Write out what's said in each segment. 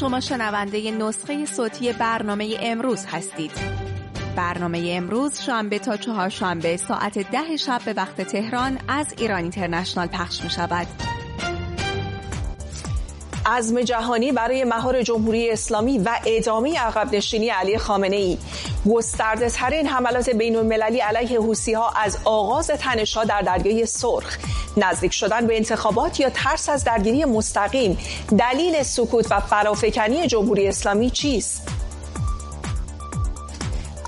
شما شنونده نسخه صوتی برنامه امروز هستید. برنامه امروز شنبه تا چهارشنبه ساعت ده شب به وقت تهران از ایران اینترنشنال پخش می شود عزم جهانی برای مهار جمهوری اسلامی و ادامه عقب نشینی علی خامنه ای گسترده ترین حملات بین المللی علیه حوسی ها از آغاز تنشها در دریای سرخ. نزدیک شدن به انتخابات یا ترس از درگیری مستقیم دلیل سکوت و فرافکنی جمهوری اسلامی چیست؟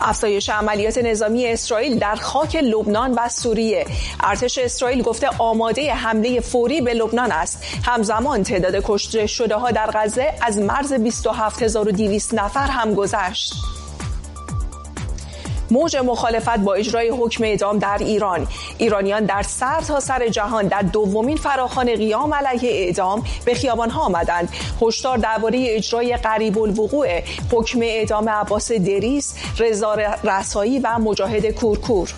افزایش عملیات نظامی اسرائیل در خاک لبنان و سوریه. ارتش اسرائیل گفته آماده حمله فوری به لبنان است. همزمان تعداد کشته شده ها در غزه از مرز 27200 نفر هم گذشت. موج مخالفت با اجرای حکم اعدام در ایران. ایرانیان در سر تا سر جهان در دومین فراخان قیام علیه اعدام به خیابان ها آمدند. هشدار درباره اجرای قریب الوقوع حکم اعدام عباس دریس رضا رسایی و مجاهد کورکور.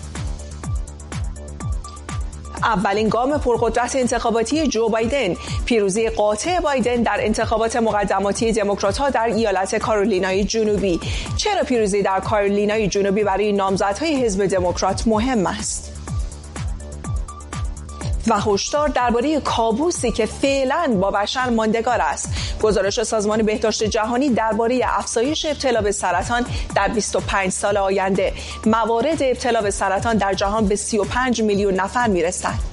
اولین گام پرقدرت انتخاباتی جو بایدن. پیروزی قاطع بایدن در انتخابات مقدماتی دموکرات ها در ایالت کارولینای جنوبی. چرا پیروزی در کارولینای جنوبی برای نامزدهای حزب دموکرات مهم است؟ و هشدار درباره کابوسی که فعلا با بشر ماندگار است. گزارش سازمان بهداشت جهانی درباره افزایش ابتلا به سرطان در 25 سال آینده. موارد ابتلا به سرطان در جهان به 35 میلیون نفر می‌رسد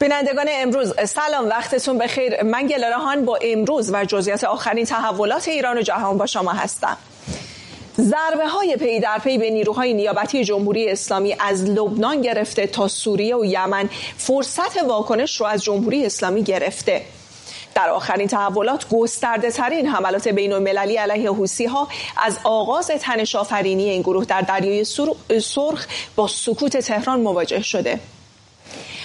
بینندگان امروز سلام وقتتون بخیر. من گلارهان با امروز و جزئیات آخرین تحولات ایران و جهان با شما هستم. ضربه های پی در پی به نیروهای نیابتی جمهوری اسلامی از لبنان گرفته تا سوریه و یمن فرصت واکنش رو از جمهوری اسلامی گرفته. در آخرین تحولات گسترده ترین حملات بین المللی علیه حوسی ها از آغاز تنش آفرینی این گروه در دریای سرخ با سکوت تهران مواجه شده.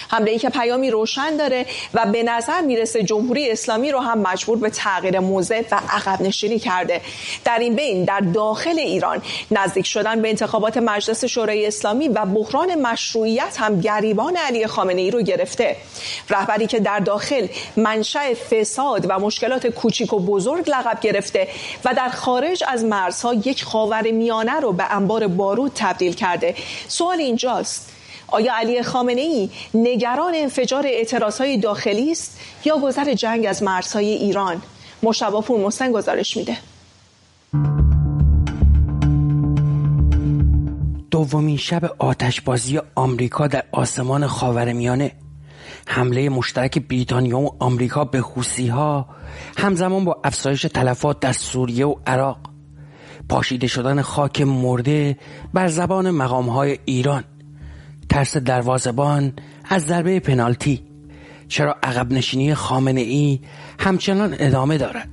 حمله ای که پیامی روشن داره و به نظر می‌رسه جمهوری اسلامی رو هم مجبور به تغییر موضع و عقب نشینی کرده. در این بین در داخل ایران نزدیک شدن به انتخابات مجلس شورای اسلامی و بحران مشروعیت هم گریبان علی خامنه ای رو گرفته. رهبری که در داخل منشأ فساد و مشکلات کوچیک و بزرگ لقب گرفته و در خارج از مرزها یک خاور میانه رو به انبار بارود تبدیل کرده. سوال اینجاست آیا علی خامنه ای نگران انفجار اعتراض های داخلی است یا گذر جنگ از مرزهای ایران؟ مشتبه پور مستن گزارش میده. دومین شب آتشبازی آمریکا در آسمان خاورمیانه. حمله مشترک بریتانیا و آمریکا به حوسی ها همزمان با افزایش تلفات در سوریه و عراق. پاشیده شدن خاک مرده بر زبان مقام های ایران. ترس دروازبان از ضربه پنالتی. چرا عقب نشینی خامنه ای همچنان ادامه دارد؟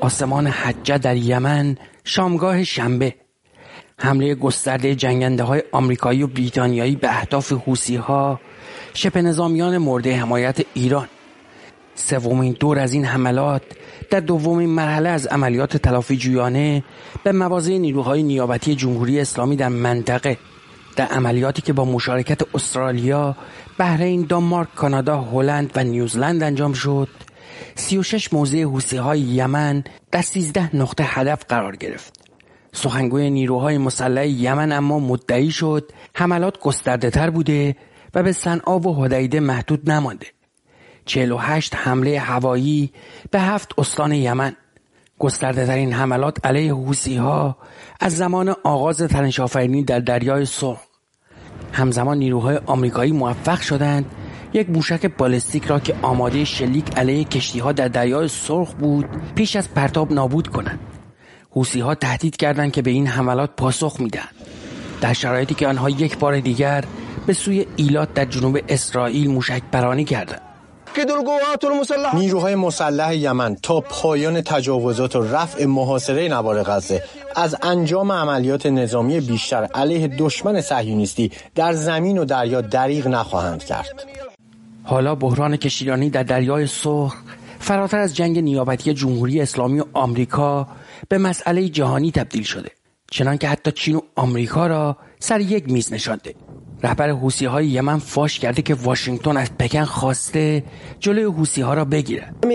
آسمان حجه در یمن شامگاه شنبه. حمله گسترده جنگنده های آمریکایی و بریتانیایی به اهداف حوسی ها شبه نظامیان مورد حمایت ایران. سومین دور از این حملات در دومین مرحله از عملیات تلافی جویانه به مواضع نیروهای نیابتی جمهوری اسلامی در منطقه در عملیاتی که با مشارکت استرالیا، بحرین، دانمارک، کانادا، هلند و نیوزلند انجام شد 36 موضع حوسی های یمن در 13 نقطه هدف قرار گرفت. سخنگوی نیروهای مسلح یمن اما مدعی شد حملات گسترده تر بوده و به صنعا و هدیده محدود نمانده. 48 حمله هوایی به هفت استان یمن گسترده ترین حملات علیه حوسی ها از زمان آغاز تنشافرینی در دریای سرخ همزمان نیروهای آمریکایی موفق شدند یک موشک بالستیک را که آماده شلیک علیه کشتی ها در دریای سرخ بود پیش از پرتاب نابود کنند. حوسی ها تهدید کردند که به این حملات پاسخ می‌دهند. در شرایطی که آنها یک بار دیگر به سوی ایلات در جنوب اسرائیل موشک برانی کردند. نیروهای مسلح یمن تا پایان تجاوزات و رفع محاصره نوار غزه از انجام عملیات نظامی بیشتر علیه دشمن صهیونیستی در زمین و دریا دریغ نخواهند کرد. حالا بحران کشیرانی در دریای سرخ فراتر از جنگ نیابتی جمهوری اسلامی و آمریکا به مسئله جهانی تبدیل شده چنانکه حتی چین و آمریکا را سر یک میز نشانده. رهبر حوسی های یمن فاش کرده که واشنگتن از پکن خواسته جلوی حوسی ها را بگیرد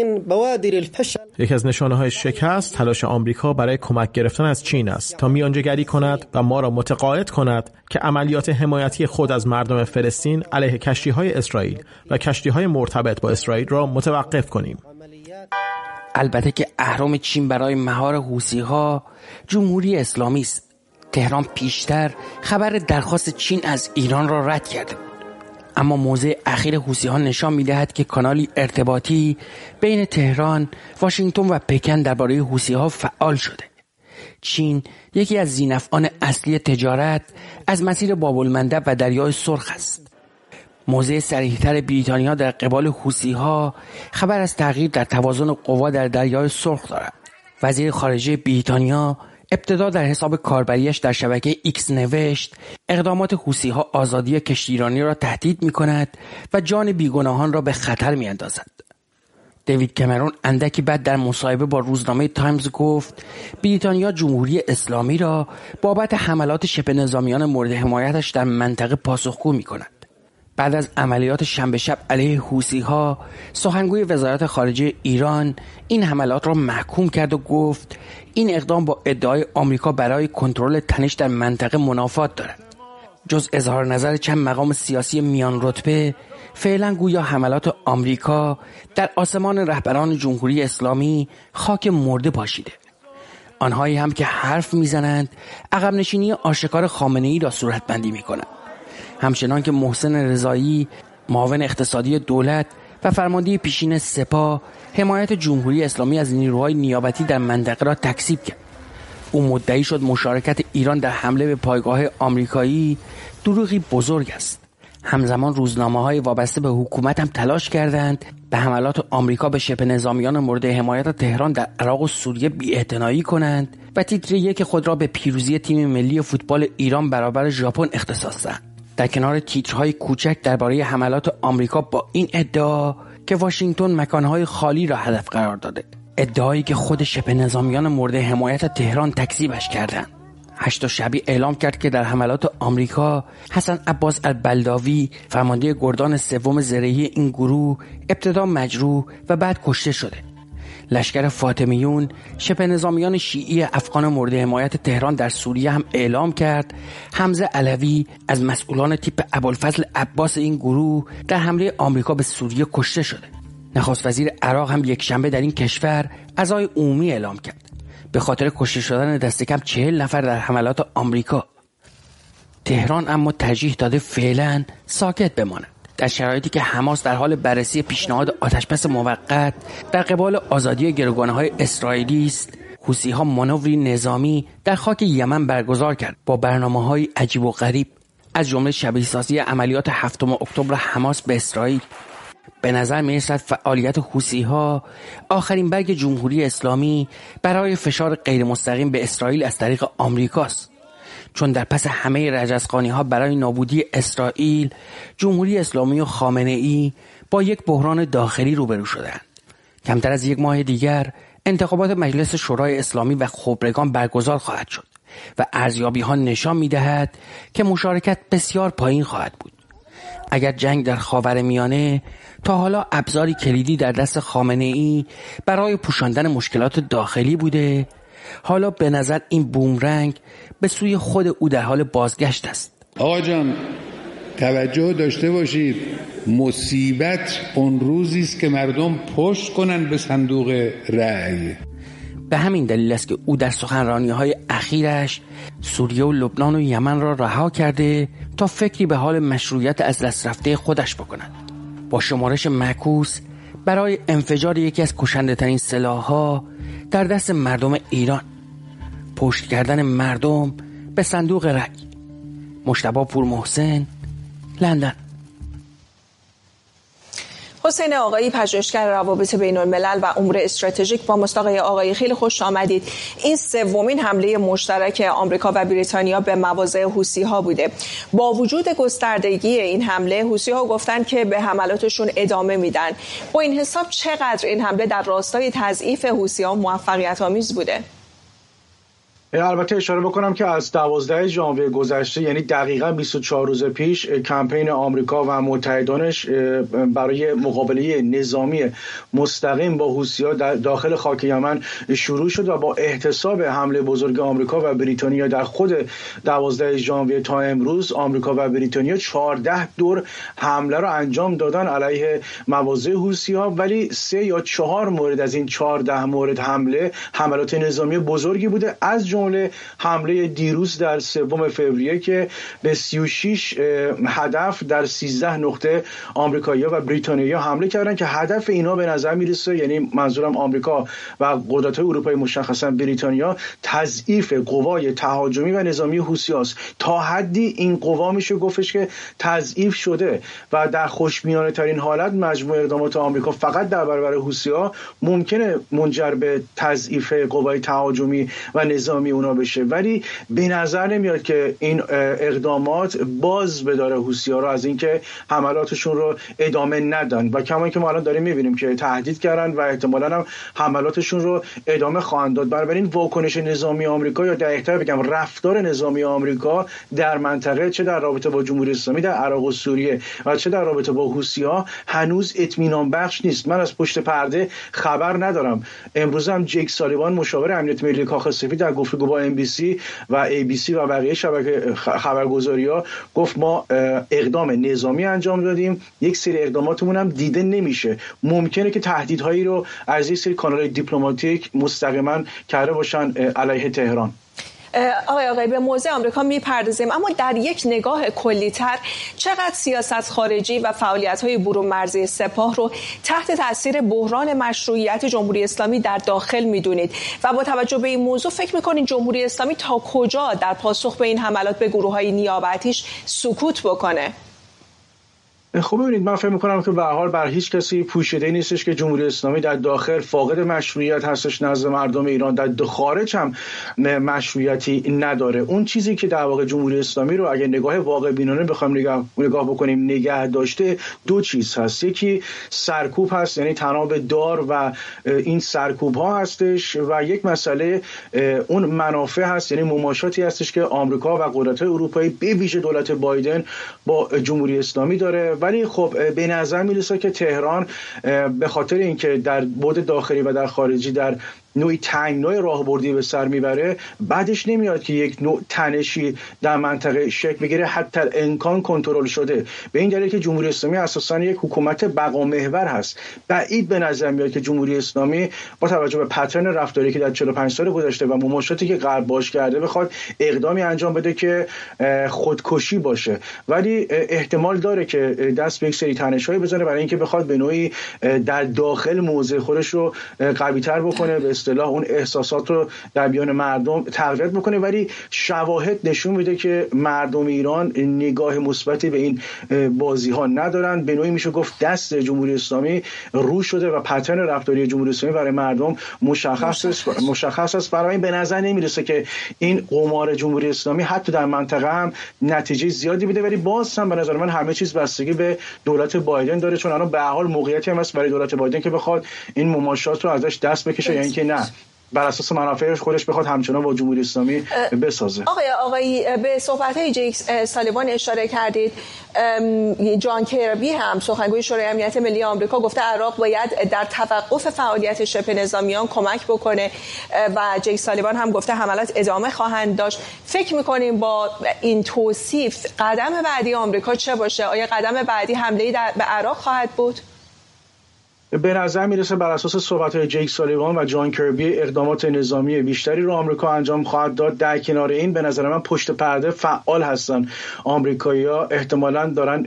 یکی از نشانه های شکست تلاش آمریکا برای کمک گرفتن از چین است تا میانجیگری کند و ما را متقاعد کند که عملیات حمایتی خود از مردم فلسطین علیه کشتی های اسرائیل و کشتی های مرتبط با اسرائیل را متوقف کنیم. البته که اهرام چین برای مهار حوسی ها جمهوری اسلامی است. تهران پیشتر خبر درخواست چین از ایران را رد کرده بود اما موضع اخیر حوسی ها نشان می دهد که کانالی ارتباطی بین تهران، واشنگتن و پکن درباره حوسی ها فعال شده. چین یکی از زینفعان اصلی تجارت از مسیر باب و دریای سرخ است. موضع سریحتر بریتانیا در قبال حوسی ها خبر از تغییر در توازن قوا در دریای سرخ دارد. وزیر خارجه بریتانیا ابتدا در حساب کاربریش در شبکه ایکس نوشت اقدامات حوثی ها آزادی کشتیرانی را تهدید می کند و جان بیگناهان را به خطر می اندازد. دیوید کمرون اندکی بعد در مصاحبه با روزنامه تایمز گفت بریتانیا جمهوری اسلامی را بابت حملات شبه نظامیان مورد حمایتش در منطقه پاسخگو می کند. بعد از عملیات شنبه شب علیه حوسی ها سخنگوی وزارت خارجه ایران این حملات را محکوم کرد و گفت این اقدام با ادعای آمریکا برای کنترل تنش در منطقه منافات دارد. جز اظهار نظر چند مقام سیاسی میان رتبه فعلا گویا حملات آمریکا در آسمان رهبران جمهوری اسلامی خاک مرده پاشیده. آنهایی هم که حرف می‌زنند عقب نشینی آشکار خامنه ای را صورتبندی می کنند همچنان که محسن رضایی معاون اقتصادی دولت و فرمانده پیشین سپاه حمایت جمهوری اسلامی از نیروهای نیابتی در منطقه را تکذیب کرد. او مدعی شد مشارکت ایران در حمله به پایگاه آمریکایی دروغی بزرگ است. همزمان روزنامه های وابسته به حکومت هم تلاش کردند به حملات آمریکا به شبه نظامیان مورد حمایت تهران در عراق و سوریه بیاعتنایی کنند و تیتر یک خود را به پیروزی تیم ملی فوتبال ایران برابر ژاپن اختصاص دهند. در کنار تیترهای کوچک درباره حملات آمریکا با این ادعا که واشنگتن مکانهای خالی را هدف قرار داده. ادعایی که خود شبه نظامیان مورد حمایت تهران تکذیبش کردند. هشتا شبی اعلام کرد که در حملات آمریکا حسن عباس البلداوی فرمانده گردان سوم زرهی این گروه ابتدا مجروح و بعد کشته شده. لشکر فاطمیون شبه نظامیان شیعی افغان مورد حمایت تهران در سوریه هم اعلام کرد. حمزه علوی از مسئولان تیپ ابوالفضل عباس این گروه در حمله آمریکا به سوریه کشته شده. نخست وزیر عراق هم یک شنبه در این کشور ازای عمومی اعلام کرد. به خاطر کشته شدن دست کم چهل نفر در حملات آمریکا. تهران اما ترجیح داده فعلا ساکت بماند. در شرایطی که حماس در حال بررسی پیشنهاد آتشبس موقت در قبال آزادی گروگانه های اسرائیلی است حوسی ها مانوری نظامی در خاک یمن برگزار کرد با برنامه های عجیب و غریب. از جمله شبیه سازی عملیات هفتم اکتبر حماس به اسرائیل. به نظر می رسد فعالیت حوسی ها آخرین برگ جمهوری اسلامی برای فشار غیر مستقیم به اسرائیل از طریق آمریکاست. چون در پس همه رجزخانی ها برای نابودی اسرائیل جمهوری اسلامی و خامنه ای با یک بحران داخلی روبرو شدند. کمتر از یک ماه دیگر انتخابات مجلس شورای اسلامی و خبرگان برگزار خواهد شد و ارزیابی ها نشان می دهد که مشارکت بسیار پایین خواهد بود. اگر جنگ در خاور میانه تا حالا ابزاری کلیدی در دست خامنه ای برای پوشاندن مشکلات داخلی بوده حالا به نظر این بومرنگ به سوی خود او در حال بازگشت است. آقا جان توجه داشته باشید. مصیبت اون روزی است که مردم پشت کنن به صندوق رأی. به همین دلیل است که او در سخنرانی های اخیرش سوریه و لبنان و یمن را رها کرده تا فکری به حال مشروعیت از دست رفته خودش بکند. با شمارش معکوس برای انفجار یکی از کشنده ترین سلاح ها در دست مردم ایران. پشت کردن مردم به صندوق رأی. مشتبا پور محسن لندن. حسین آقایی پژوهشگر روابط بین الملل و امور استراتژیک با مستاقی آقایی خیلی خوش آمدید. این سومین حمله مشترک آمریکا و بریتانیا به مواضع حوسی ها بوده. با وجود گستردگی این حمله حوسی ها گفتن که به حملاتشون ادامه میدن. با این حساب چقدر این حمله در راستای تضعیف حوسی ها موفقیت آمیز بوده؟ البته اشاره بکنم که از 12 ژانویه گذشته یعنی دقیقا 24 روز پیش کمپین آمریکا و متحدانش برای مقابله نظامی مستقیم با حوثی‌ها داخل خاک یمن شروع شد و با احتساب حمله بزرگ آمریکا و بریتانیا در خود 12 ژانویه تا امروز آمریکا و بریتانیا 14 دور حمله را انجام دادن علیه مواضع حوثی‌ها ولی سه یا چهار مورد از این 14 مورد حمله حملات نظامی بزرگی بوده. از جمله حمله دیروز در سوم فوریه که به 36 هدف در 13 نقطه آمریکایی‌ها و بریتانیا حمله کردن که هدف اینا به نظر می‌رسه یعنی منظورم آمریکا و قدرت اروپایی مشخصا بریتانیا تضعیف قوای تهاجمی و نظامی است تا حدی این قوا میشه گفتش که تضعیف شده و در خوشبینانه ترین حالت مجموع اقدامات آمریکا فقط در برابر ها ممکنه منجر به تضعیف قوای تهاجمی و نظامی اونا بشه. ولی به نظر نمیاد که این اقدامات باز بداره حوسی ها رو از اینکه حملاتشون رو ادامه ندن. و کما که ما الان داریم می‌بینیم که تهدید کردن و احتمالا هم حملاتشون رو ادامه خواهند داد. بنابراین واکنش نظامی آمریکا یا دقیقتر بگم رفتار نظامی آمریکا در منطقه چه در رابطه با جمهوری اسلامی در عراق و سوریه و چه در رابطه با ها هنوز اطمینان بخش نیست. من از پشت پرده خبر ندارم. امروز هم جیک سالیوان مشاور امنیت ملی کاخ سفید در گفتگو با ام بی سی و ای بی سی و بقیه شبکه خبرگزاری ها گفت ما اقدام نظامی انجام دادیم. یک سری اقداماتمون هم دیده نمیشه. ممکنه که تهدیدهایی رو از یک سری کانال دیپلماتیک مستقیما کرده باشن علیه تهران. آقای آقای به موضع آمریکا می‌پردازیم. اما در یک نگاه کلیتر چقدر سیاست خارجی و فعالیت های برون مرزی سپاه رو تحت تاثیر بحران مشروعیت جمهوری اسلامی در داخل می‌دونید؟ و با توجه به این موضوع فکر می‌کنید جمهوری اسلامی تا کجا در پاسخ به این حملات به گروه های نیابتیش سکوت بکنه؟ خب ببینید من فکر می‌کنم که به حال بر هیچ کسی پوشیده نیستش که جمهوری اسلامی در داخل فاقد مشروعیت هستش نزد مردم ایران. در خارج هم مشروعیتی نداره. اون چیزی که در واقع جمهوری اسلامی رو اگه نگاه واقع بینانه نگاه, نگاه بکنیم نگه داشته دو چیز هست. یکی سرکوب هست یعنی تناب دار و این سرکوب ها هستش و یک مسئله اون منافع هست یعنی مماشاتی هستش که آمریکا و قدرت اروپایی به ویژه دولت بایدن با جمهوری اسلامی داره ولی خب به نظر می‌رسه که تهران به خاطر اینکه در بود داخلی و در خارجی در نوعی نوع راهبردی به سر می‌بره. بعدش نمیاد که یک نوع تنشی در منطقه شکل می‌گیره حتی امکان کنترل شده. به این دلیل که جمهوری اسلامی اساسا یک حکومت بقا محور هست. بعید به نظر میاد که جمهوری اسلامی با توجه به پترن رفتاری که در 45 سال گذشته و مماشاتی که غرب باش کرده بخواد اقدامی انجام بده که خودکشی باشه. ولی احتمال داره که دست به یک سری تنش‌هایی بزنه برای اینکه بخواد به نوعی در داخل موضع خودش رو قوی‌تر بکنه به اصطلاح اون احساسات رو در بیان مردم تقویت بکنه ولی شواهد نشون میده که مردم ایران نگاه مثبتی به این بازی ها ندارن. به نوعی میشه گفت دست جمهوری اسلامی رو شده و پترن رفتاری جمهوری اسلامی برای مردم مشخص است. مشخص است. برای این به نظر نمی‌رسه که این قمار جمهوری اسلامی حتی در منطقه هم نتیجه زیادی بده ولی باز هم به نظر من همه چیز بستگی به دولت بایدن داره. چون الان به حال موقعیتی هم هست برای دولت بایدن که بخواد این مماشات رو ازش دست بکشه یا اینکه نه. بر اساس منافعش خودش بخواد همچنان با جمهوری اسلامی بسازه. آقای آقای به صحبت های جیکس سالیوان اشاره کردید. جان کربی هم سخنگوی شورای امنیت ملی آمریکا گفته عراق باید در توقف فعالیت شبه نظامیان کمک بکنه. و جیک سالیوان هم گفته حملات ادامه خواهند داشت. فکر می‌کنیم با این توصیف قدم بعدی آمریکا چه باشه؟ آیا قدم بعدی حمله به عراق خواهد بود؟ به نظر می‌رسه بر اساس صحبت های جیک سالیوان و جان کربی اقدامات نظامی بیشتری رو آمریکا انجام خواهد داد. در کنار این به نظر من پشت پرده فعال هستن. آمریکایی ها احتمالا دارن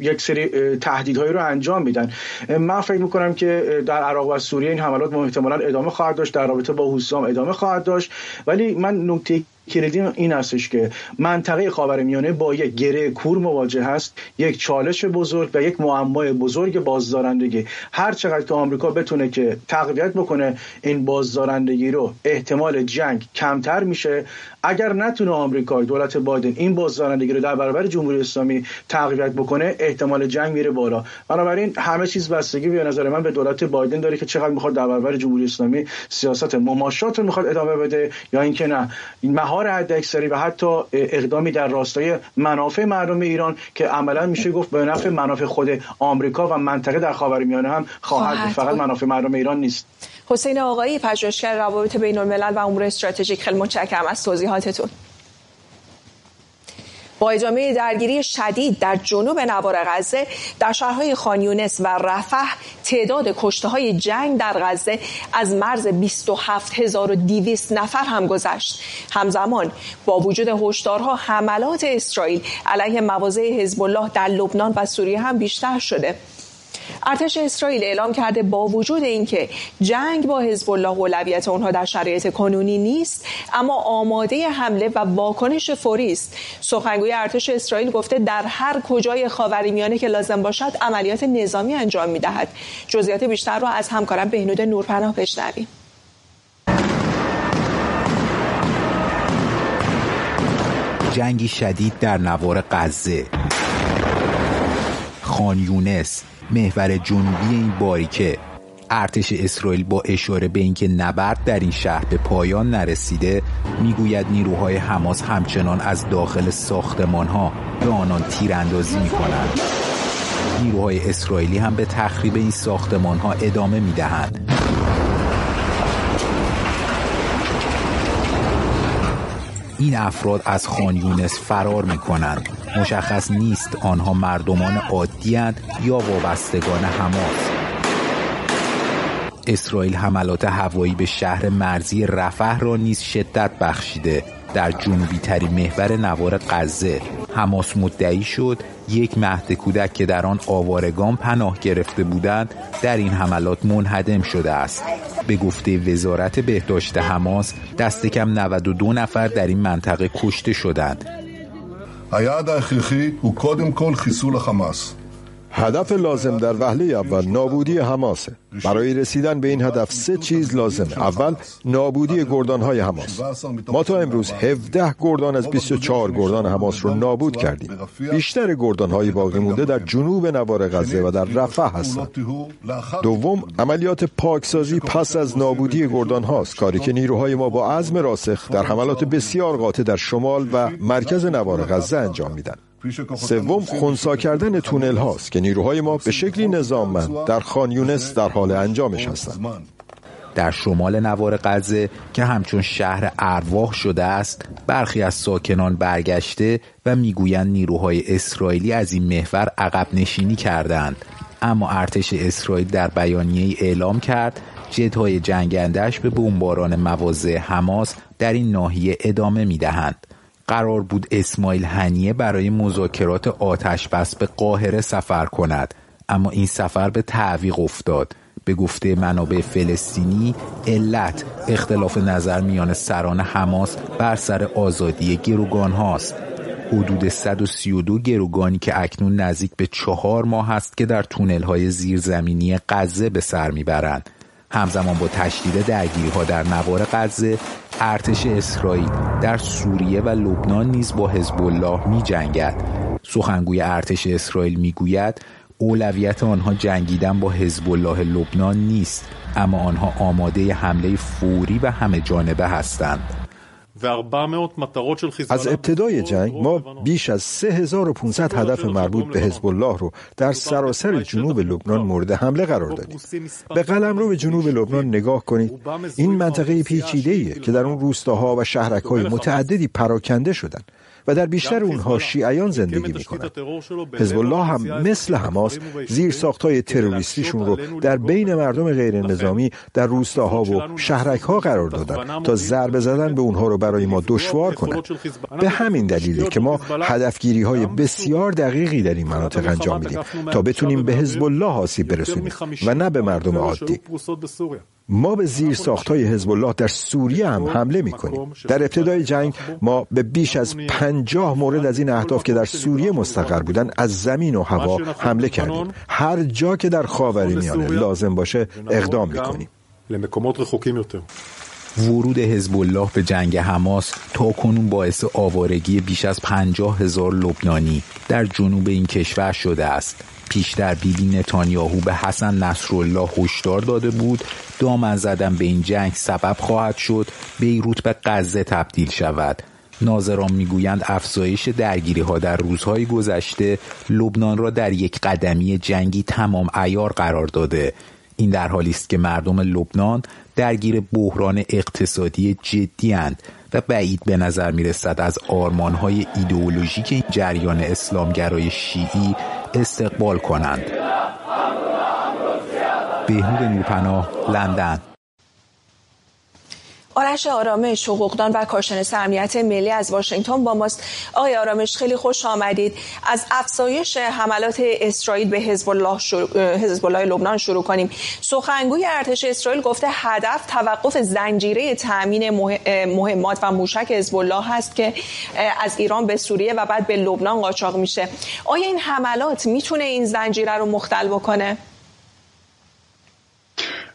یک سری تهدیدهایی رو انجام میدن. من فکر می‌کنم که در عراق و سوریه این حملات احتمالا ادامه خواهد داشت در رابطه با حوثیان ادامه خواهد داشت. ولی من نکته کلیدی این هستش که منطقه خاورمیانه با یک گره کور مواجه هست یک چالش بزرگ و یک معمای بزرگ بازدارندگی. هر چقدر که آمریکا بتونه که تقویت بکنه این بازدارندگی رو احتمال جنگ کمتر میشه. اگر نتونه آمریکا دولت بایدن این بازدارندگی رو در برابر جمهوری اسلامی تقویت بکنه احتمال جنگ میره بالا. بنابراین همه چیز بستگی به نظر من به دولت بایدن داره که چقدر می‌خواد در برابر جمهوری اسلامی سیاست مماشات رو می‌خواد ادامه بده یا اینکه نه. مهار حداکثری و حتی اقدامی در راستای منافع مردم ایران که عملا میشه گفت به نفع منافع خود آمریکا و منطقه در خاورمیانه هم خواهد فقط منافع مردم ایران نیست. حسین آقایی پژوهشگر روابط بین الملل و امور استراتژیک خیلی متشکرم از توضیحاتتون با ادامه درگیری شدید در جنوب نوار غزه در شهرهای خانیونس و رفح تعداد کشته های جنگ در غزه از مرز 27200 نفر هم گذشت. همزمان با وجود هشدارها حملات اسرائیل علیه مواضع حزب الله در لبنان و سوریه هم بیشتر شده. ارتش اسرائیل اعلام کرده با وجود اینکه جنگ با حزب الله اولویت اونها در شرایط کنونی نیست اما آماده حمله و واکنش فوری است. سخنگوی ارتش اسرائیل گفته در هر کجای خاورمیانه که لازم باشد عملیات نظامی انجام می‌دهد. جزئیات بیشتر را از همکارم بهنود نورپناه بشنویم. جنگی شدید در نوار غزه. خان یونس محور جنوبی این باریکه ارتش اسرائیل با اشاره به اینکه نبرد در این شهر به پایان نرسیده می‌گوید نیروهای حماس همچنان از داخل ساختمان ها به آنان تیراندازی می کنند. نیروهای اسرائیلی هم به تخریب این ساختمان ها ادامه می دهند. این افراد از خان یونس فرار می کنند مشخص نیست آنها مردمان عادی یا وابستگان حماس. اسرائیل حملات هوایی به شهر مرزی رفح را نیز شدت بخشیده. در جنوبی تری محور نوار غزه حماس مدعی شد یک مهد کودک که در آن آوارگان پناه گرفته بودند در این حملات منهدم شده است به گفته وزارت بهداشت حماس دست کم 92 نفر در این منطقه کشته شدند היעד ההכרחי הוא קודם כל חיסול החמאס. هدف لازم در وهله اول نابودی حماسه. برای رسیدن به این هدف سه چیز لازمه. اول نابودی گردان های حماس. ما تا امروز 17 گردان از 24 گردان حماس رو نابود کردیم. بیشتر گردان های باقی مونده در جنوب نوار غزه و در رفح هستند. دوم عملیات پاکسازی پس از نابودی گردان هاست کاری که نیروهای ما با عزم راسخ در حملات بسیار قاطع در شمال و مرکز نوار غزه انجام میدن. سوم خونسا کردن تونل هاست که نیروهای ما به شکلی نظاممند در خان یونس در حال انجامش هستند. در شمال نوار غزه که همچون شهر ارواح شده است برخی از ساکنان برگشته و می‌گویند نیروهای اسرائیلی از این محور عقب نشینی کردند. اما ارتش اسرائیل در بیانیه اعلام کرد جدهای جنگندش به بمباران مواضع حماس در این ناحیه ادامه می‌دهند. قرار بود اسماعیل هنیه برای مذاکرات آتش بس به قاهره سفر کند. اما این سفر به تعویق افتاد. به گفته منابع فلسطینی علت اختلاف نظر میان سران حماس بر سر آزادی گروگان هاست. حدود 132 گروگانی که اکنون نزدیک به چهار ماه است که در تونل های زیرزمینی غزه به سر می‌برند. همزمان با تشدید درگیری ها در نوار غزه ارتش اسرائیل در سوریه و لبنان نیز با حزب الله می جنگد سخنگوی ارتش اسرائیل می گوید اولویت آنها جنگیدن با حزب الله لبنان نیست اما آنها آماده حمله فوری و همه جانبه هستند. از ابتدای جنگ ما بیش از 3500 هدف مربوط به حزب الله رو در سراسر جنوب لبنان مورد حمله قرار دادیم. به قلم رو به جنوب لبنان نگاه کنید. این منطقه پیچیده که در اون روستاها و شهرک های متعددی پراکنده شدن. و در بیشتر اونها شیعیان زندگی می‌کنند. حزب الله هم مثل حماس زیر ساختای تروریستیشون رو در بین مردم غیر نظامی در روستاها و شهرک ها قرار دادن تا ضربه زدن به اونها رو برای ما دشوار کنند. به همین دلیلی که ما هدفگیری های بسیار دقیقی در این مناطق انجام میدیم تا بتونیم به حزب الله آسیب برسونیم و نه به مردم عادی. ما به زیر ساختای حزب الله در سوریه هم حمله می کنیم. در ابتدای جنگ ما به بیش از پنجاه مورد از این اهداف که در سوریه مستقر بودن از زمین و هوا حمله کردیم. هر جا که در خاور میانه لازم باشه اقدام می کنیم. ورود حزب الله به جنگ حماس تا کنون باعث آوارگی بیش از پنجاه هزار لبنانی در جنوب این کشور شده است. پیشتر بیبی نتانیاهو به حسن نصرالله هشدار داده بود. دامن زدن به این جنگ سبب خواهد شد. بیروت به غزه تبدیل شود. ناظران می‌گویند افزایش درگیری ها در روزهای گذشته لبنان را در یک قدمی جنگی تمام ایار قرار داده. این در حالی است که مردم لبنان درگیر بحران اقتصادی جدی اند و بعید به نظر می رسد از آرمان های ایدئولوژیک این جریان اسلامگرای شیعی استقبال کنند. بهنود نورپناه لندن. آرش آرامش حقوقدان و کارشناس امنیت ملی از واشنگتن با ماست. آقای آرامش خیلی خوش آمدید. از افزایش حملات اسرائیل به حزب الله الله لبنان شروع کنیم. سخنگوی ارتش اسرائیل گفته هدف توقف زنجیره تامین مهمات و موشک حزب الله هست که از ایران به سوریه و بعد به لبنان قاچاق میشه. آیا این حملات می‌تونه این زنجیره رو مختل بکنه؟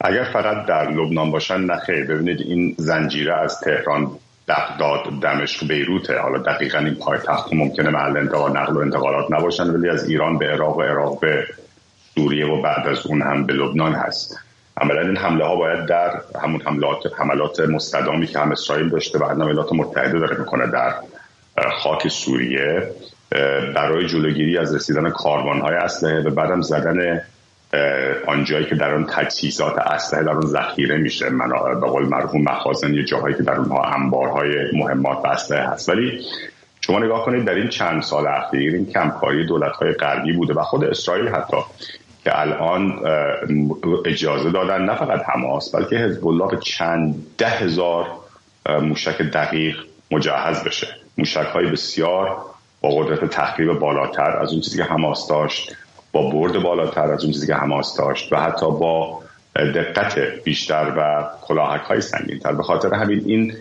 اگر فقط در لبنان باشن نه خیر. ببینید این زنجیره از تهران بغداد دمشق بیروته. حالا دقیقا این پایتخت ممکنه محل انتقال نقل و انتقالات نباشن ولی از ایران به عراق و عراق به سوریه و بعد از اون هم به لبنان هست. عملا این حمله ها باید در همون حملات حملات مستدامی که هم اسرائیل داشته و ایالات متحده داره می‌کنه در خاک سوریه برای جلوگیری از رسیدن کاروان های اسلحه و بعدم زدن آنجایی که در آن تجهیزات اسلحه در آن ذخیره میشه من به قول مرحوم مخازن یه جاهایی که در اونها انبارهای مهمات و اسلحه هست. ولی شما نگاه کنید در این چند سال اخیر این کمکاری دولت های غربی بوده و خود اسرائیل حتی که الان اجازه دادن نه فقط حماس بلکه حزب الله به چند ده هزار موشک دقیق مجهز بشه. موشک های بسیار با قدرت تخریب بالاتر از اون چیزی که حماس داشت با برد بالاتر از اون چیزی که حماس داشت و حتی با دقت بیشتر و کلاهک های سنگین تر به خاطر همین این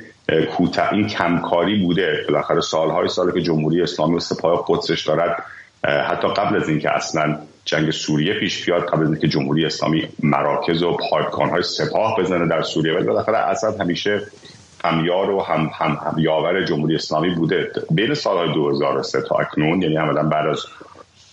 کوتاه این کمکاری بوده. بالاخره سالهای سال که جمهوری اسلامی و سپاه قدسش دارد حتی قبل از اینکه اصلا جنگ سوریه پیش بیاد قبل از اینکه جمهوری اسلامی مراکز و های سپاه بزنه در سوریه ولی بالاخره اسد همیشه همیار و هم, هم, هم یاور جمهوری اسلامی بوده. بین سالهای 2003 تا اکنون یعنی عملا بعد از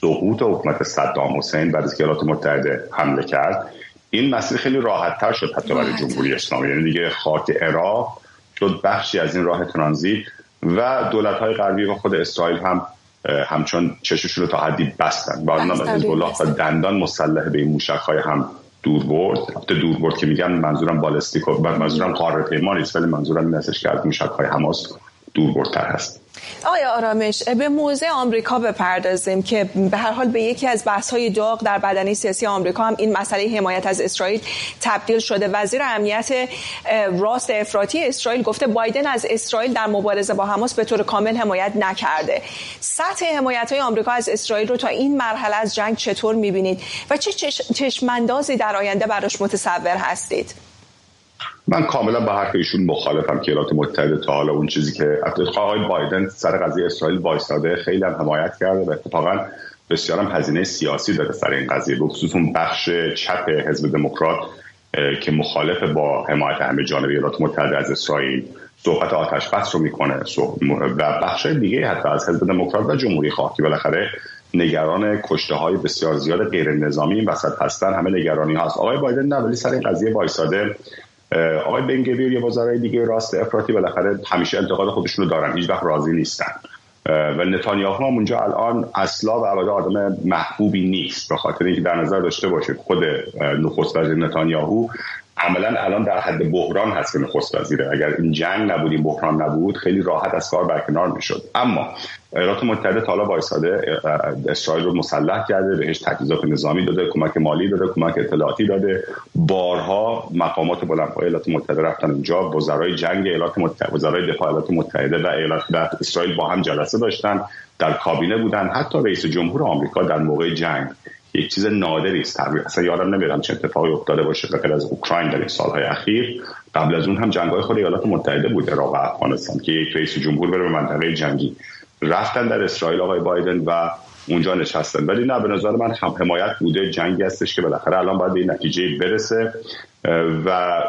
سقوط حکومت صدام حسین بعد از که ایالات متحده حمله کرد. این مسیر خیلی راحت تر شد حتی برای جمهوری اسلامی. یعنی دیگه خاک عراق شد بخشی از این راه ترانزیت و دولت های غربی و خود اسرائیل هم همچون چششون رو تا حدی بستن. بعد از الله تا دندان مسلح به این موشک های هم دور برد. دور برد که میگن منظورم بالستیک و منظورم قاره پیما نیست ولی منظورم این که از موشک های حماس دور بردتر هست. آیا آرامش به موضع آمریکا بپردازیم که به هر حال به یکی از بحث های داغ در بدنه سیاسی آمریکا هم این مسئله حمایت از اسرائیل تبدیل شده. وزیر امنیت راست افراطی اسرائیل گفته بایدن از اسرائیل در مبارزه با حماس به طور کامل حمایت نکرده. سطح حمایت های آمریکا از اسرائیل رو تا این مرحله از جنگ چطور می‌بینید و چه چشماندازی در آینده براش متصور هستید؟ من کاملا با حرف ایشون مخالفم که ایالات متحده تا حالا اون چیزی که آقای بایدن سر قضیه اسرائیل وایساده خیلی هم حمایت کرده و اتفاقا بسیار هم هزینه سیاسی داده سر این قضیه به خصوص اون بخش چپ حزب دموکرات که مخالف با حمایت همه جانبی ایالات متحده از اسرائیل صحبت آتش بس رو می‌کنه. و بخش دیگه حتی از حزب دموکرات و جمهوری خواه که بالاخره نگران کشته های بسیار زیاد غیر نظامی این وسط هستن. همه نگرانی هست آقای بایدن نه ولی سر این قضیه وایساده آقای بنگویر یا وزرای دیگه راست افراطی بالاخره همیشه انتقاد خودشون رو دارن هیچ وقت راضی نیستن. و نتانیاهو هم اونجا الان اصلا و ابدا آدم محبوبی نیست به خاطر اینکه در نظر داشته باشید خود نخست وزیر نتانیاهو عملا الان در حد بحران هست که نخست وزیره. اگر این جنگ نبود این بحران نبود خیلی راحت از کار برکنار می‌شد. اما ایالات متحده حالا وایساده اسرائیل رو مسلح کرده بهش تجهیزات نظامی داده کمک مالی داده کمک اطلاعاتی داده. بارها مقامات بلندپایه ایالات متحده رفتن اونجا وزرای جنگ ایالات متحده وزرای دفاع ایالات متحده و ایالات اسرائیل با هم جلسه داشتن در کابینه بودن. حتی رئیس جمهور آمریکا در موقع جنگ یک چیز نادری است. اصلا یادم نمیادم چه اتفاقی افتاده باشه غیر از اوکراین در این سالهای اخیر. قبل از اون هم جنگ‌های خود ایالات متحده بود عراق و افغانستان که یک رئیس جمهور بره به منطقه جنگی. رفتن در اسرائیل آقای بایدن و اونجا نشستن. ولی نه به نظر من هم حمایت بوده جنگی هستش که بالاخره الان باید به نتیجه برسه. و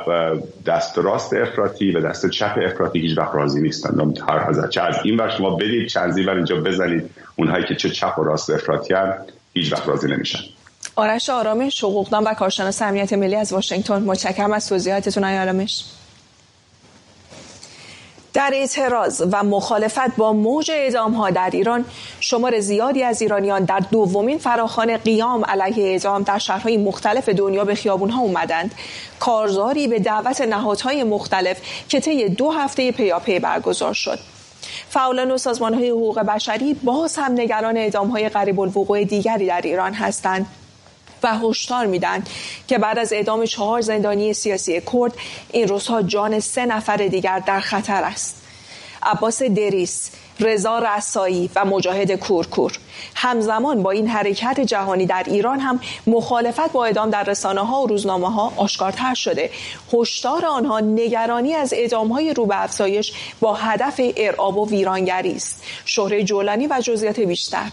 دست راست افراطی و دست چپ افراطی هیچ وقت راضی نیستن. هر چه از این ور شما بدید چند ور اینجا بزنید. اونهایی که چه چپ و راست افراطی هیچ وقت راضی نمیشن. آرش آرامش حقوقدان و کارشناس امنیت ملی از واشنگتن. متشکرم از توضیحاتتون آرامش. در اعتراض و مخالفت با موج اعدام ها در ایران شمار زیادی از ایرانیان در دومین فراخان قیام علیه اعدام در شهرهای مختلف دنیا به خیابون ها اومدند. کارزاری به دعوت نهادهای مختلف که طی دو هفته پیاپی برگزار شد. فعالان و سازمان های حقوق بشری باز هم نگران اعدام های قریب الوقوع دیگری در ایران هستند و هشدار میدن که بعد از اعدام چهار زندانی سیاسی کرد این روزها جان سه نفر دیگر در خطر است. عباس دریس رضا رسایی و مجاهد کورکور. همزمان با این حرکت جهانی در ایران هم مخالفت با اعدام در رسانه ها و روزنامه ها آشکارتر شده. هشدار آنها نگرانی از اعدام های رو به افزایش با هدف ارعاب و ویرانگری است. شهره جولانی و جزئیات بیشتر.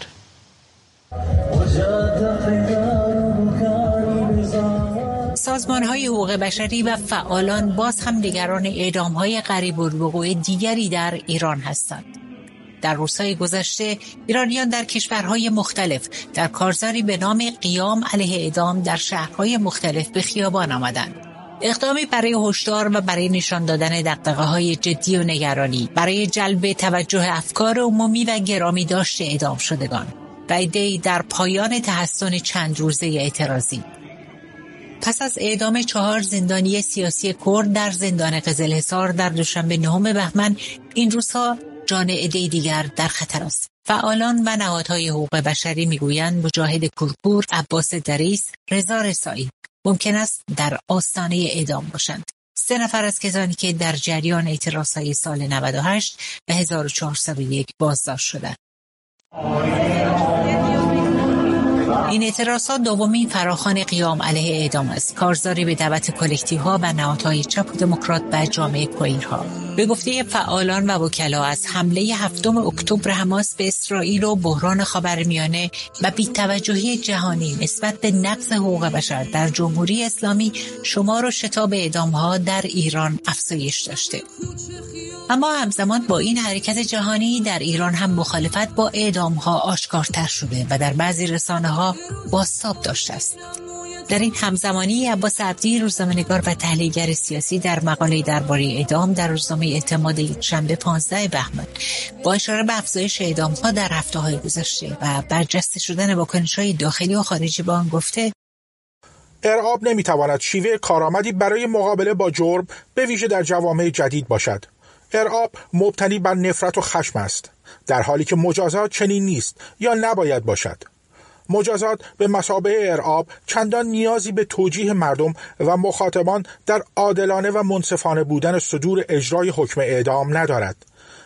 سازمان های حقوق بشری و فعالان باز هم نگران اعدام های قریب الوقوع دیگری در ایران هستند. در روزهای گذشته ایرانیان در کشورهای مختلف در کارزاری به نام قیام علیه اعدام در شهرهای مختلف به خیابان آمدند. اقدامی برای هشدار و برای نشان دادن دقدقه های جدی و نگرانی برای جلب توجه افکار عمومی و گرامی داشته اعدام شدگان و در پایان تحسن چند روزه اعتراضی پس از اعدام چهار زندانی سیاسی کرد در زندان قزلحصار در دوشنبه نهم بهمن این روزها جان عده دیگر در خطر است. فعالان و نهادهای حقوق بشری می‌گویند مجاهد کورکور عباس دریس رضا رسایی ممکن است در آستانه اعدام باشند. سه نفر از کسانی که در جریان اعتراضهای سال 98 به 1401 بازداشت شدند. این اعتراضات دومین فراخان قیام علیه اعدام است. کارزاری به دعوت کلکتیو ها و نهادهای چپ و دموکرات و جامعه کویرها به گفته فعالان و وکلا از حمله هفتم اکتبر حماس به اسرائیل و بحران خاورمیانه و بیتوجهی جهانی نسبت به نقض حقوق بشر در جمهوری اسلامی شمار و شتاب اعدام ها در ایران افزایش داشته. اما همزمان با این حرکت جهانی در ایران هم مخالفت با اعدام ها آشکارتر شده و در بعضی رسانه ها باستاب داشته است. در این همزمانی عباس عبدی روزنامه‌نگار و تحلیلگر سیاسی در مقاله درباره اعدام در روزنامه اعتماد شنبه 15 بهمن با اشاره به افزایش اعدام ها در هفته های گذشته و برجسته شدن واکنش های داخلی و خارجی با آن گفته ارعاب نمی‌تواند شیوه کارآمدی برای مقابله با جرم به ویژه در جوامع جدید باشد. ارعاب مبتنی بر نفرت و خشم است در حالی که مجازات چنین نیست یا نباید باشد. مجازات به مسابه ارعاب چندان نیازی به توجیه مردم و مخاطبان در عادلانه و منصفانه بودن صدور اجرای حکم اعدام ندارد.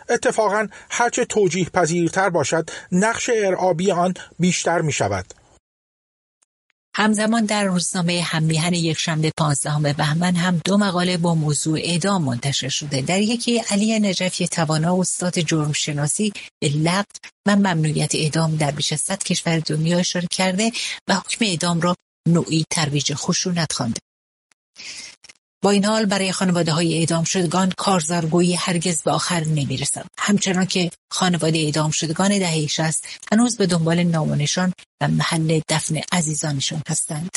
اتفاقا هرچه توجیه پذیرتر باشد نقش ارعابی آن بیشتر می شود همزمان در روزنامه هممیهن یک شنبه پانزدهم بهمن هم دو مقاله با موضوع اعدام منتشر شده. در یکی علی نجفی توانا استاد جرم شناسی به لغو و ممنوعیت اعدام در بیش از صد کشور دنیا اشاره کرده و حکم اعدام را نوعی ترویج خشونت خوانده. با این حال برای خانواده های اعدام شدگان کارزارگویی هرگز به آخر نمی رسد. همچنان که خانواده اعدام شدگان دهه است هنوز به دنبال نامونشان و محل دفن عزیزانشان هستند.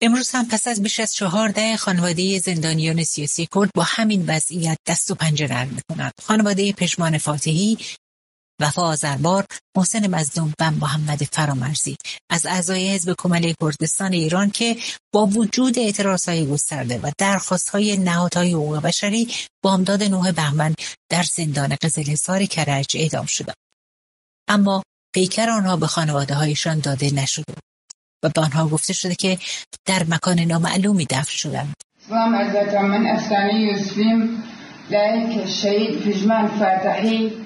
امروز هم پس از بیش از چهارده خانواده زندانیان سیاسی کرد با همین وضعیت دست و پنجه نرم می‌کنند خانواده پشمان فاتحی وفا آذربار، محسن مزدوم و محمد فرامرزی. از اعضای حزب کمل کردستان ایران که با وجود اعتراضهای گسترده و درخواستهای نهادهای حقوق بشری بامداد نوه بهمن در زندان قزلحصار کرج اعدام شدند اما پیکر آنها به خانواده هایشان داده نشده و به آنها گفته شده که در مکان نامعلومی دفن شدند. من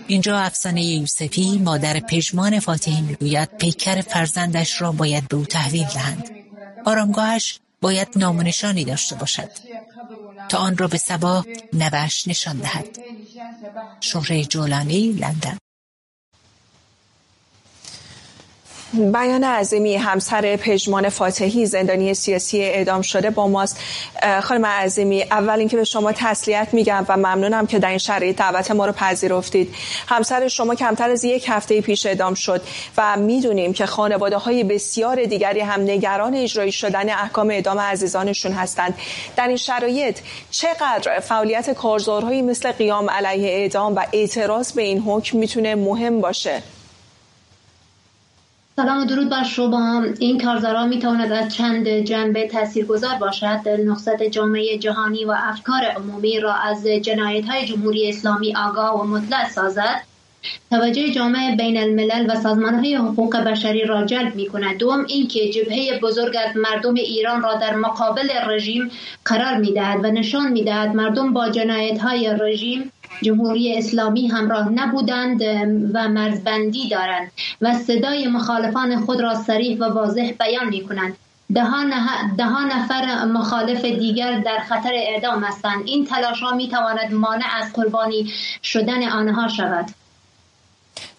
اینجا افسانه یوسفی مادر پژمان فاتحی می‌گوید پیکر فرزندش را باید به او تحویل دهند. آرامگاهش باید نامونشانی داشته باشد. تا آن را به سبا نوش نشان دهد. شهره جولانی لندن. بیان عظیمی همسر پژمان فاتحی زندانی سیاسی اعدام شده با ماست. خانم عظیمی اول اینکه به شما تسلیت میگم و ممنونم که در این شرایط دعوت ما رو پذیرفتید. همسر شما کمتر از یک هفته پیش اعدام شد و می‌دونیم که خانواده های بسیار دیگری هم نگران اجرایی شدن احکام اعدام عزیزانشون هستند. در این شرایط چقدر فعالیت کارزارهایی مثل قیام علیه اعدام و اعتراض به این حکم می‌تونه مهم باشه؟ سلام و درود بر شما. این کارزارا می تواند از چند جنبه تاثیرگذار باشد. نقصد جامعه جهانی و افکار عمومی را از جنایت های جمهوری اسلامی آگاه و مطلع سازد. توجه جامعه بین الملل و سازمان های حقوق بشری را جلب می کند دوم اینکه جبهه بزرگ از مردم ایران را در مقابل رژیم قرار می دهد و نشان می دهد مردم با جنایت های رژیم جمهوری اسلامی همراه نبودند و مرزبندی دارند و صدای مخالفان خود را صریح و واضح بیان می کنند ده نفر مخالف دیگر در خطر اعدام هستند. این تلاش ها می تواند مانع از قربانی شدن آنها شود.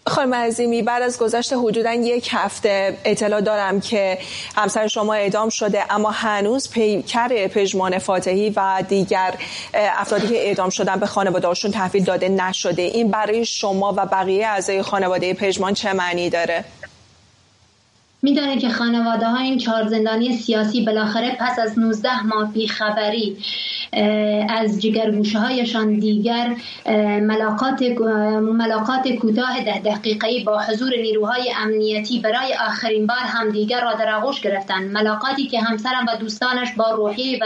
خانم عظیمی بعد از گذشت حدودا یک هفته اطلاع دارم که همسر شما اعدام شده اما هنوز پیکر پژمان فاتحی و دیگر افرادی که اعدام شدن به خانواده‌هاشون تحویل داده نشده. این برای شما و بقیه اعضای خانواده پژمان چه معنی داره؟ می‌دانید که خانواده های این چهار زندانی سیاسی بالاخره پس از 19 ماه بیخبری از جگرگوشه هایشان دیگر ملاقات ملاقات کوتاه ده دقیقه با حضور نیروهای امنیتی برای آخرین بار همدیگر را در آغوش گرفتند. ملاقاتی که همسرم و دوستانش با روحی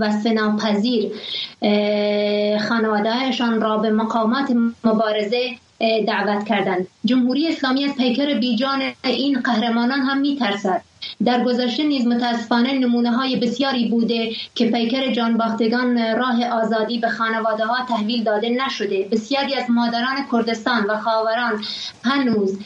و سناپذیر خانوادهشان را به مقامات مبارزه دعوت کردند جمهوری اسلامی از پیکر بیجان این قهرمانان هم میترسد. در گذشته نیز متاسفانه نمونه های بسیاری بوده که پیکر جانباختگان راه آزادی به خانواده ها تحویل داده نشده. بسیاری از مادران کردستان و خاوران هنوز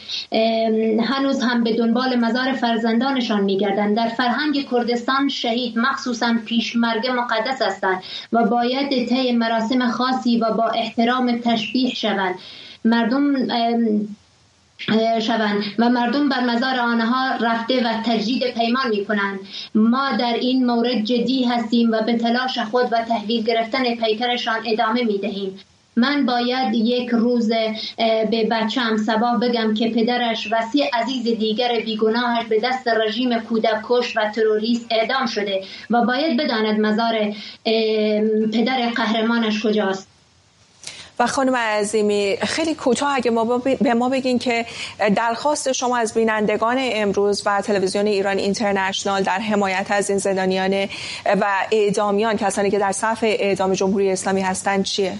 هنوز هم به دنبال مزار فرزندانشان میگردند. در فرهنگ کردستان شهید مخصوصا پیشمرگ مقدس هستند و باید طی مراسم خاصی و با احترام تشبیه شوند. مردم شوند و مردم بر مزار آنها رفته و تجدید پیمان می کنند ما در این مورد جدی هستیم و به تلاش خود و تحویل گرفتن پیکرشان ادامه می دهیم من باید یک روز به بچم سبا بگم که پدرش و سی عزیز دیگر بیگناهش به دست رژیم کودک کش و تروریست اعدام شده و باید بداند مزار پدر قهرمانش کجاست. و خانم عظیمی خیلی کوتاه اگه ما به ما بگین که درخواست شما از بینندگان امروز و تلویزیون ایران اینترنشنال در حمایت از این زندانیان و اعدامیان کسانی که در صف اعدام جمهوری اسلامی هستند چیه؟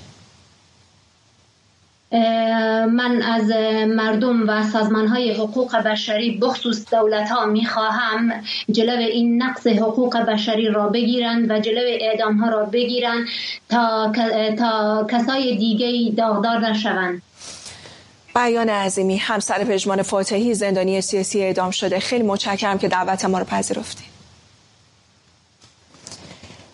من از مردم و سازمان های حقوق بشری بخصوص دولت ها می خواهم جلو این نقص حقوق بشری را بگیرند و جلو اعدام ها را بگیرند تا, تا کسای دیگه داغدار نشوند. بیان عظیمی همسر پژمان فاتحی زندانی سیاسی اعدام شده. خیلی متشکرم که دعوت ما رو پذیرفتید.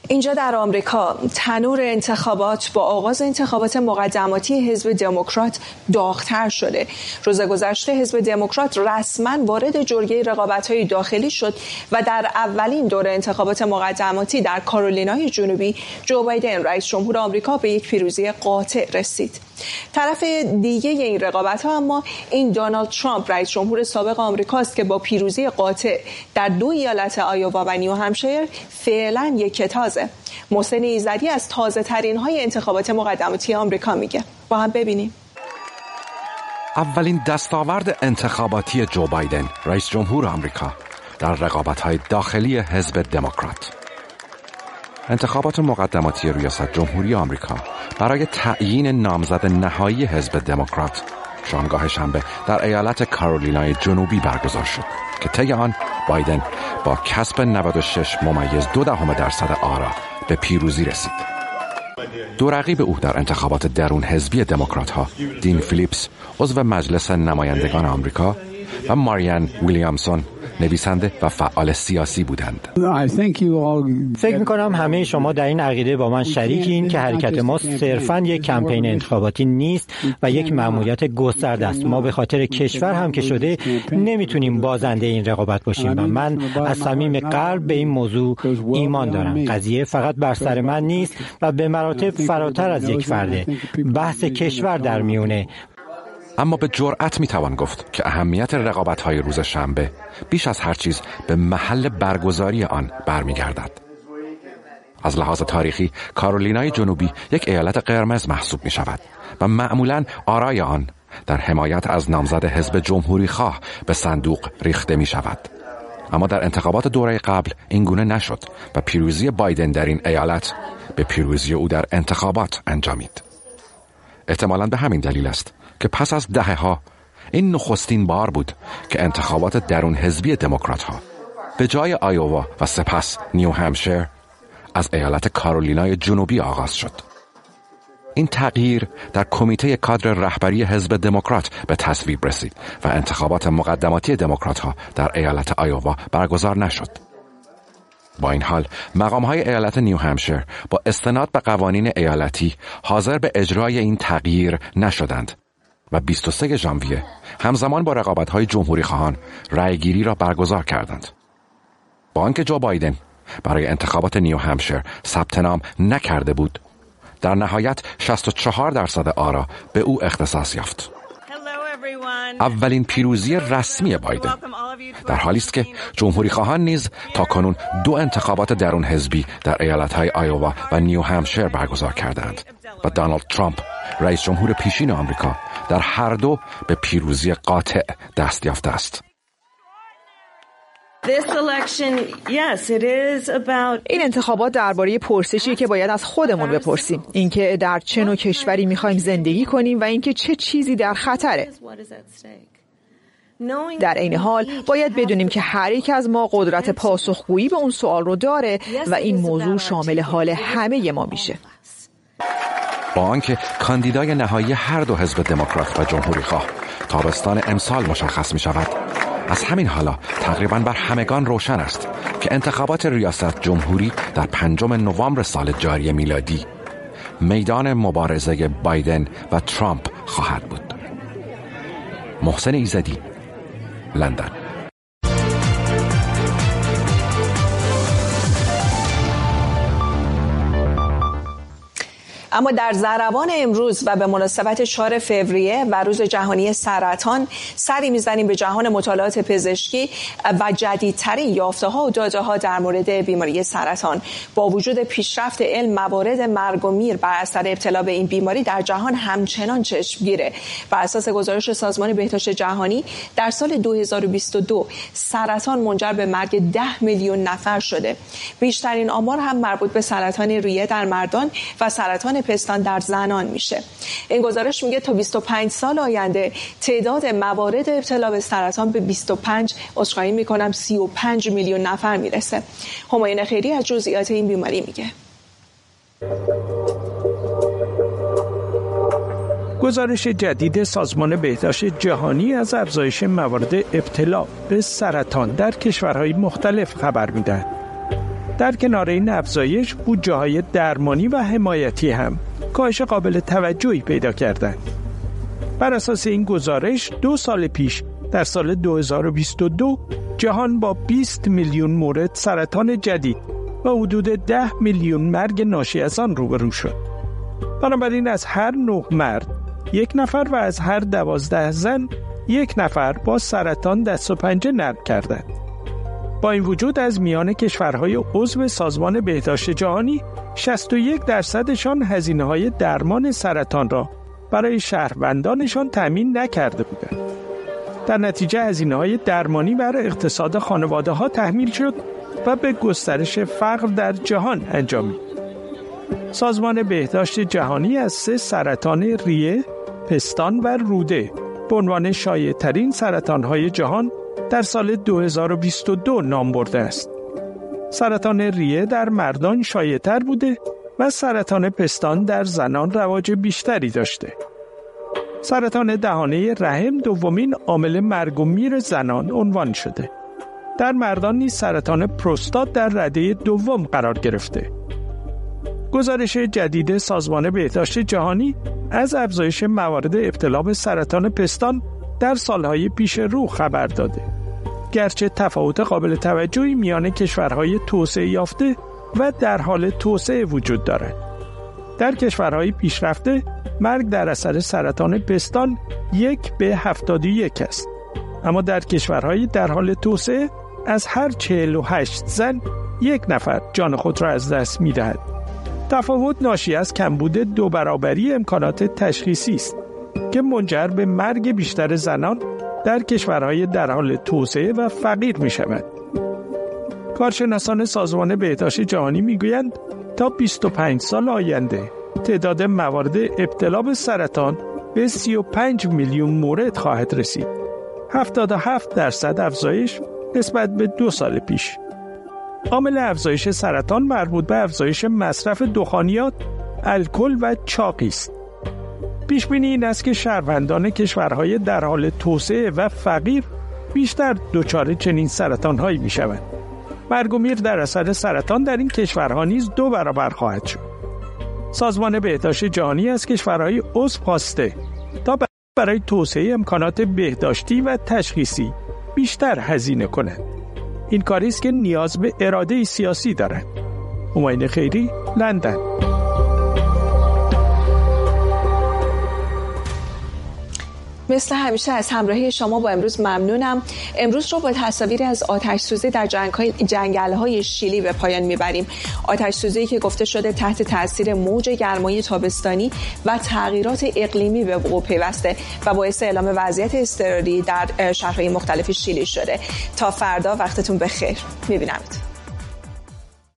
اینجا در آمریکا تنور انتخابات با آغاز انتخابات مقدماتی حزب دموکرات داغتر شده. روز گذشته حزب دموکرات رسما وارد جرگه رقابت‌های داخلی شد و در اولین دور انتخابات مقدماتی در کارولینای جنوبی جو بایدن رئیس جمهور آمریکا به یک پیروزی قاطع رسید. طرف دیگه این رقابت ها اما این دونالد ترامپ رئیس جمهور سابق آمریکاست که با پیروزی قاطع در دو ایالت آیووا و نیو همشایر فعلا یک کتازه محسن ایزدی از تازه ترین های انتخابات مقدماتی آمریکا میگه. با هم ببینیم. اولین دستاورد انتخاباتی جو بایدن رئیس جمهور آمریکا در رقابت های داخلی حزب دموکرات. انتخابات مقدماتی ریاست جمهوری آمریکا برای تعیین نامزد نهایی حزب دموکرات شامگاه شنبه در ایالت کارولینای جنوبی برگزار شد که طی آن بایدن با کسب 96 ممیز دو دهم درصد آرا به پیروزی رسید. دو رقیب او در انتخابات درون حزبی دموکرات ها دین فیلیپس عضو مجلس نمایندگان آمریکا و ماریان ویلیامسون نویسنده و فعال سیاسی بودند. فکر می کنم همه شما در این عقیده با من شریکین که حرکت ما صرفا یک کمپین انتخاباتی نیست و یک مأموریت گسترده است. ما به خاطر کشور هم که شده نمی‌تونیم بازنده این رقابت باشیم و من از صمیم قلب به این موضوع ایمان دارم. قضیه فقط بر سر من نیست و به مراتب فراتر از یک فرده. بحث کشور در میونه اما به جرأت می‌توان گفت که اهمیت رقابت های روز شنبه بیش از هر چیز به محل برگزاری آن برمیگردد. از لحاظ تاریخی کارولینای جنوبی یک ایالت قرمز محسوب می شود و معمولا آرای آن در حمایت از نامزد حزب جمهوری خواه به صندوق ریخته می شود. اما در انتخابات دوره قبل این گونه نشد و پیروزی بایدن در این ایالت به پیروزی او در انتخابات انجامید. احتمالا به همین دلیل است که پس از دهه ها این نخستین بار بود که انتخابات درون حزبی دموکرات ها به جای آیووا و سپس نیو همشیر از ایالت کارولینای جنوبی آغاز شد. این تغییر در کمیته کادر رهبری حزب دموکرات به تصویب رسید و انتخابات مقدماتی دموکرات ها در ایالت آیووا برگزار نشد. با این حال مقام های ایالت نیو همشیر با استناد به قوانین ایالتی حاضر به اجرای این تغییر نشدند و 23 ژانویه همزمان با رقابت های جمهوری خواهان رأیگیری را برگزار کردند. با آنکه جو بایدن برای انتخابات نیو همشیر ثبت نام نکرده بود در نهایت 64 درصد آرا به او اختصاص یافت. اولین پیروزی رسمی بایدن در حالی است که جمهوری خواهان نیز تا کنون دو انتخابات درون حزبی در ایالت های آیووا و نیو همشیر برگزار کردند و دانالد ترامپ رئیس جمهور پیشین آمریکا در هر دو به پیروزی قاطع دست یافته است. این انتخابات درباره پرسشی که باید از خودمون بپرسیم. اینکه در چه نوع کشوری می‌خوایم زندگی کنیم و اینکه چه چیزی در خطره. در این حال باید بدونیم که هر یک از ما قدرت پاسخگویی به اون سوال رو داره و این موضوع شامل حال همه ما میشه. با آنکه کاندیدای نهایی هر دو حزب دموکرات و جمهوری خواه. تابستان امسال مشخص می شود. از همین حالا تقریبا بر همگان روشن است که انتخابات ریاست جمهوری در پنجم نوامبر سال جاری میلادی میدان مبارزه بایدن و ترامپ خواهد بود. محسن ایزدی لندن. اما در زربان امروز و به مناسبت 4 فوریه و روز جهانی سرطان سری می‌زنیم به جهان مطالعات پزشکی و جدیدترین یافته ها و داده ها در مورد بیماری سرطان. با وجود پیشرفت علم موارد مرگ و میر بر اثر ابتلا به این بیماری در جهان همچنان چشمگیره. بر اساس گزارش سازمان بهداشت جهانی در سال 2022 سرطان منجر به مرگ 10 میلیون نفر شده. بیشترین آمار هم مربوط به سرطان ریه در مردان و سرطان پستان در زنان میشه. این گزارش میگه تا 25 سال آینده تعداد موارد ابتلا به سرطان به 25 عذرخواهی می‌کنم. 35 میلیون نفر می‌رسه. همایون خیری از جزئیات این بیماری میگه. گزارش جدید سازمان بهداشت جهانی از افزایش موارد ابتلا به سرطان در کشورهای مختلف خبر می‌دهد. در کنار این افزایش بودجه های درمانی و حمایتی هم کاهش قابل توجهی پیدا کردند. بر اساس این گزارش دو سال پیش در سال 2022 جهان با 20 میلیون مورد سرطان جدید و حدود 10 میلیون مرگ ناشی از آن روبرو شد. بنابراین از هر نه مرد یک نفر و از هر دوازده زن یک نفر با سرطان دست و پنجه نرم کردند. با این وجود از میان کشورهای عضو سازمان بهداشت جهانی 61 درصدشان هزینه های درمان سرطان را برای شهروندانشان تأمین نکرده بودند. در نتیجه هزینه های درمانی بر اقتصاد خانواده ها تحمیل شد و به گسترش فقر در جهان انجامید. سازمان بهداشت جهانی از سه سرطان ریه، پستان و روده به عنوان شایع ترین سرطان های جهان در سال 2022 نام برده است. سرطان ریه در مردان شایعتر بوده و سرطان پستان در زنان رواج بیشتری داشته. سرطان دهانه رحم دومین عامل مرگ و میر زنان عنوان شده. در مردان نیز سرطان پروستات در رده دوم قرار گرفته. گزارش جدید سازمان بهداشت جهانی از افزایش موارد ابتلا به سرطان پستان در سالهای پیش رو خبر داده. گرچه تفاوت قابل توجهی میان کشورهای توسعه یافته و در حال توسعه وجود دارد. در کشورهای پیشرفته مرگ در اثر سرطان پستان یک به هفتادی یک است. اما در کشورهای در حال توسعه از هر چهل و هشت زن یک نفر جان خود را از دست می دهد. تفاوت ناشی از کمبود دو برابری امکانات تشخیصی است که منجر به مرگ بیشتر زنان در کشورهای در حال توسعه و فقیر می شود. کارشناسان سازمان بهداشت جهانی می گویند تا 25 سال آینده تعداد موارد ابتلا به سرطان به 35 میلیون مورد خواهد رسید. 77 درصد افزایش نسبت به دو سال پیش. عامل افزایش سرطان مربوط به افزایش مصرف دخانیات، الکل و چاقی است. پیش بینی این است که شهروندان کشورهای در حال توسعه و فقیر بیشتر دچار چنین سرطانهایی می شوند. مرگ و میر در اثر سرطان در این کشورها نیز دو برابر خواهد شد. سازمان بهداشت جهانی از کشورهای عضو خواسته تا برای توسعه امکانات بهداشتی و تشخیصی بیشتر هزینه کنند. این کاری است که نیاز به اراده سیاسی دارد. هماین خیری، لندن مثل همیشه از همراهی شما با امروز ممنونم. امروز رو با تصاویری از آتش سوزی در جنگل های شیلی به پایان می‌بریم. آتش سوزی که گفته شده تحت تاثیر موج گرمای تابستانی و تغییرات اقلیمی به وقوع پیوسته و باعث اعلام وضعیت اضطراری در شهرهای مختلف شیلی شده. تا فردا وقتتون بخیر. میبینمت.